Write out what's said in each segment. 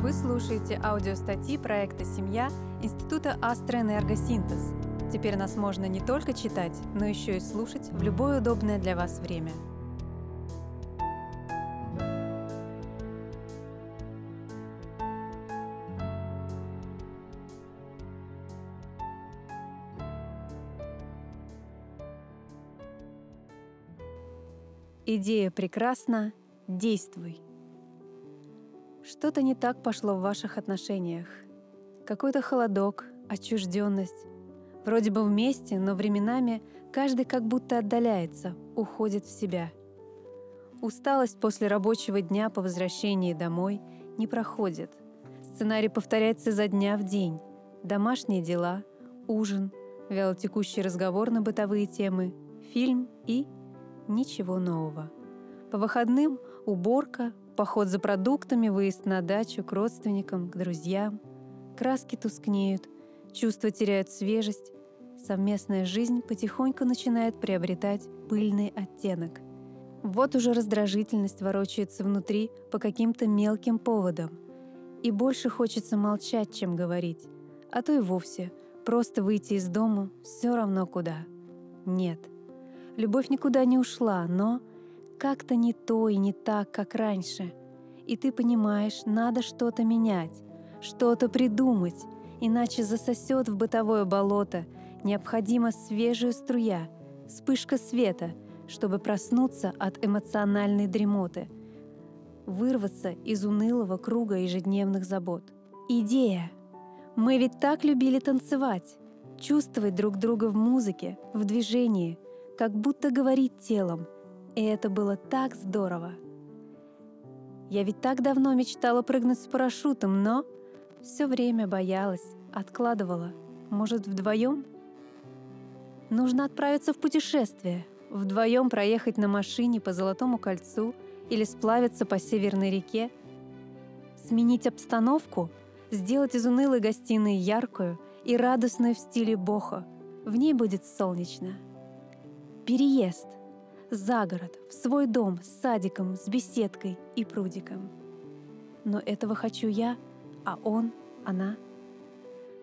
Вы слушаете аудиостатьи проекта «Семья» Института Астроэнергосинтез. Теперь нас можно не только читать, но еще и слушать в любое удобное для вас время. Идея прекрасна, действуй. Что-то не так пошло в ваших отношениях. Какой-то холодок, отчужденность. Вроде бы вместе, но временами каждый как будто отдаляется, уходит в себя. Усталость после рабочего дня по возвращении домой не проходит. Сценарий повторяется за дня в день. Домашние дела, ужин, вялотекущий разговор на бытовые темы, фильм и ничего нового. По выходным уборка, поход за продуктами, выезд на дачу к родственникам, к друзьям. Краски тускнеют, чувства теряют свежесть, совместная жизнь потихоньку начинает приобретать пыльный оттенок. Вот уже раздражительность ворочается внутри по каким-то мелким поводам. И больше хочется молчать, чем говорить, а то и вовсе просто выйти из дома все равно куда. Нет — Любовь никуда не ушла, но как-то не то и не так, как раньше. И ты понимаешь, надо что-то менять, что-то придумать, иначе засосет в бытовое болото, необходима свежая струя, вспышка света, чтобы проснуться от эмоциональной дремоты, вырваться из унылого круга ежедневных забот. Идея! Мы ведь так любили танцевать, чувствовать друг друга в музыке, в движении — как будто говорит телом. И это было так здорово. Я ведь так давно мечтала прыгнуть с парашютом, но все время боялась, откладывала. Может, вдвоем? Нужно отправиться в путешествие, вдвоем проехать на машине по Золотому кольцу или сплавиться по Северной реке, сменить обстановку, сделать из унылой гостиной яркую и радостную в стиле бохо. В ней будет солнечно. Переезд. За город, в свой дом с садиком, с беседкой и прудиком. Но этого хочу я, а он, она.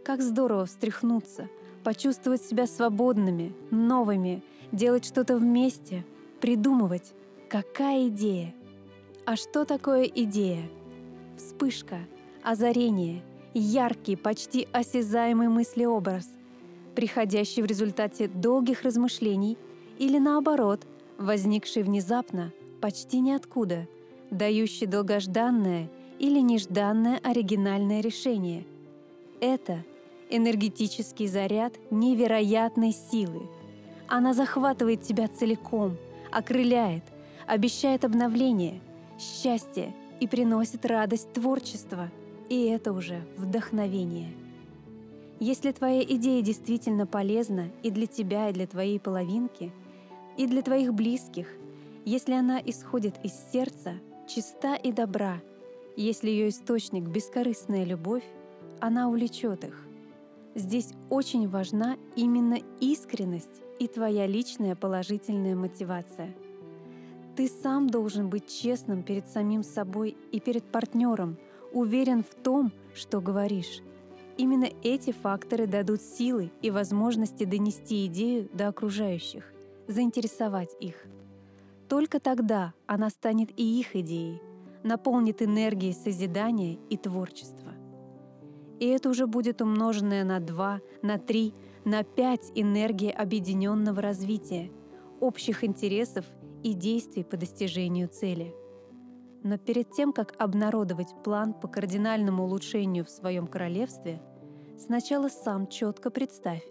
Как здорово встряхнуться, почувствовать себя свободными, новыми, делать что-то вместе, придумывать. Какая идея? А что такое идея? Вспышка, озарение, яркий, почти осязаемый мыслеобраз, приходящий в результате долгих размышлений – или наоборот, возникший внезапно, почти ниоткуда, дающий долгожданное или нежданное оригинальное решение. Это энергетический заряд невероятной силы. Она захватывает тебя целиком, окрыляет, обещает обновление, счастье и приносит радость творчества. И это уже вдохновение. Если твоя идея действительно полезна и для тебя, и для твоей половинки — и для твоих близких, если она исходит из сердца, чиста и добра, если ее источник — бескорыстная любовь, она увлечет их. Здесь очень важна именно искренность и твоя личная положительная мотивация. Ты сам должен быть честным перед самим собой и перед партнером, уверен в том, что говоришь. Именно эти факторы дадут силы и возможности донести идею до окружающих заинтересовать их. Только тогда она станет и их идеей, наполнит энергией созидания и творчества. И это уже будет умноженное на два, на три, на пять энергии объединенного развития, общих интересов и действий по достижению цели. Но перед тем, как обнародовать план по кардинальному улучшению в своем королевстве, сначала сам четко представь,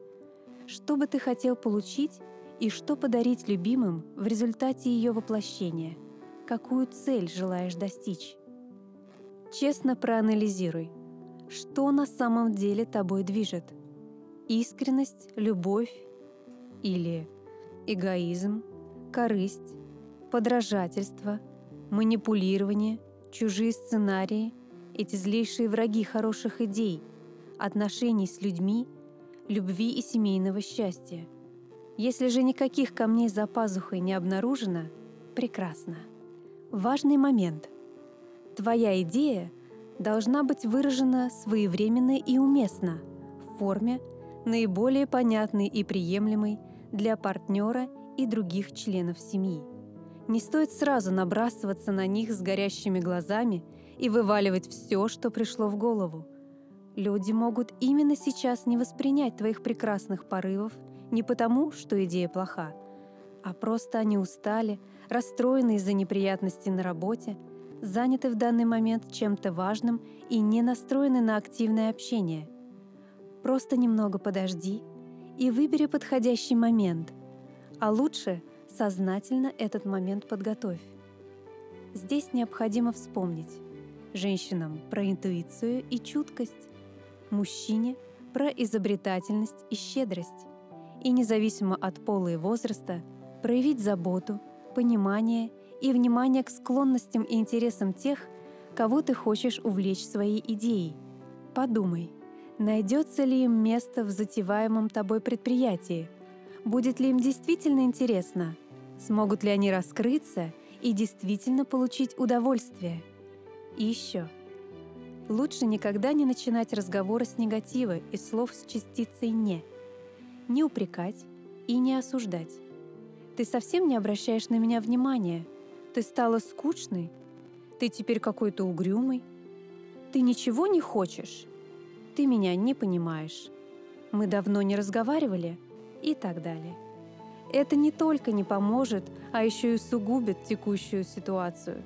что бы ты хотел получить и что подарить любимым в результате ее воплощения? Какую цель желаешь достичь? Честно проанализируй, что на самом деле тобой движет. Искренность, любовь или эгоизм, корысть, подражательство, манипулирование, чужие сценарии, эти злейшие враги хороших идей, отношений с людьми, любви и семейного счастья – если же никаких камней за пазухой не обнаружено, прекрасно. Важный момент. Твоя идея должна быть выражена своевременно и уместно в форме, наиболее понятной и приемлемой для партнера и других членов семьи. Не стоит сразу набрасываться на них с горящими глазами и вываливать все, что пришло в голову. Люди могут именно сейчас не воспринять твоих прекрасных порывов не потому, что идея плоха, а просто они устали, расстроены из-за неприятностей на работе, заняты в данный момент чем-то важным и не настроены на активное общение. Просто немного подожди и выбери подходящий момент, а лучше сознательно этот момент подготовь. Здесь необходимо вспомнить женщинам про интуицию и чуткость, мужчине про изобретательность и щедрость, и независимо от пола и возраста проявить заботу, понимание и внимание к склонностям и интересам тех, кого ты хочешь увлечь своей идеей. Подумай, найдется ли им место в затеваемом тобой предприятии, будет ли им действительно интересно, смогут ли они раскрыться и действительно получить удовольствие. И еще. Лучше никогда не начинать разговоры с негатива и слов с частицей «не». Не упрекать и не осуждать. Ты совсем не обращаешь на меня внимания. Ты стала скучной. Ты теперь какой-то угрюмый. Ты ничего не хочешь. Ты меня не понимаешь. Мы давно не разговаривали и так далее. Это не только не поможет, а еще и усугубит текущую ситуацию.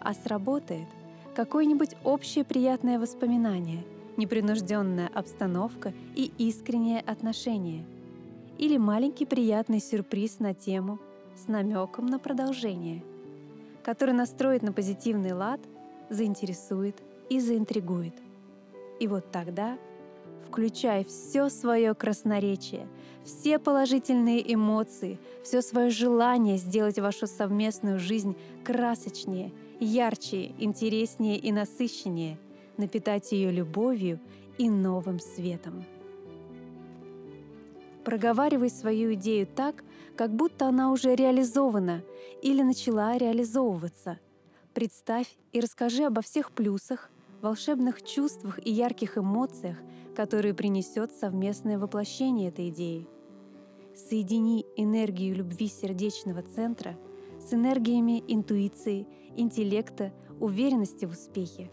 А сработает какое-нибудь общее приятное воспоминание, непринужденная обстановка и искреннее отношение. Или маленький приятный сюрприз на тему с намеком на продолжение, который настроит на позитивный лад, заинтересует и заинтригует. И вот тогда включай все свое красноречие, все положительные эмоции, все свое желание сделать вашу совместную жизнь красочнее – ярче, интереснее и насыщеннее, напитать ее любовью и новым светом. Проговаривай свою идею так, как будто она уже реализована или начала реализовываться. Представь и расскажи обо всех плюсах, волшебных чувствах и ярких эмоциях, которые принесет совместное воплощение этой идеи. Соедини энергию любви сердечного центра с энергиями интуиции интеллекта, уверенности в успехе.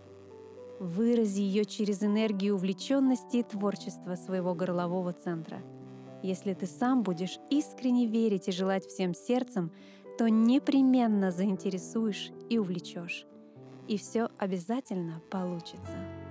Вырази ее через энергию увлеченности и творчества своего горлового центра. Если ты сам будешь искренне верить и желать всем сердцем, то непременно заинтересуешь и увлечешь. И все обязательно получится.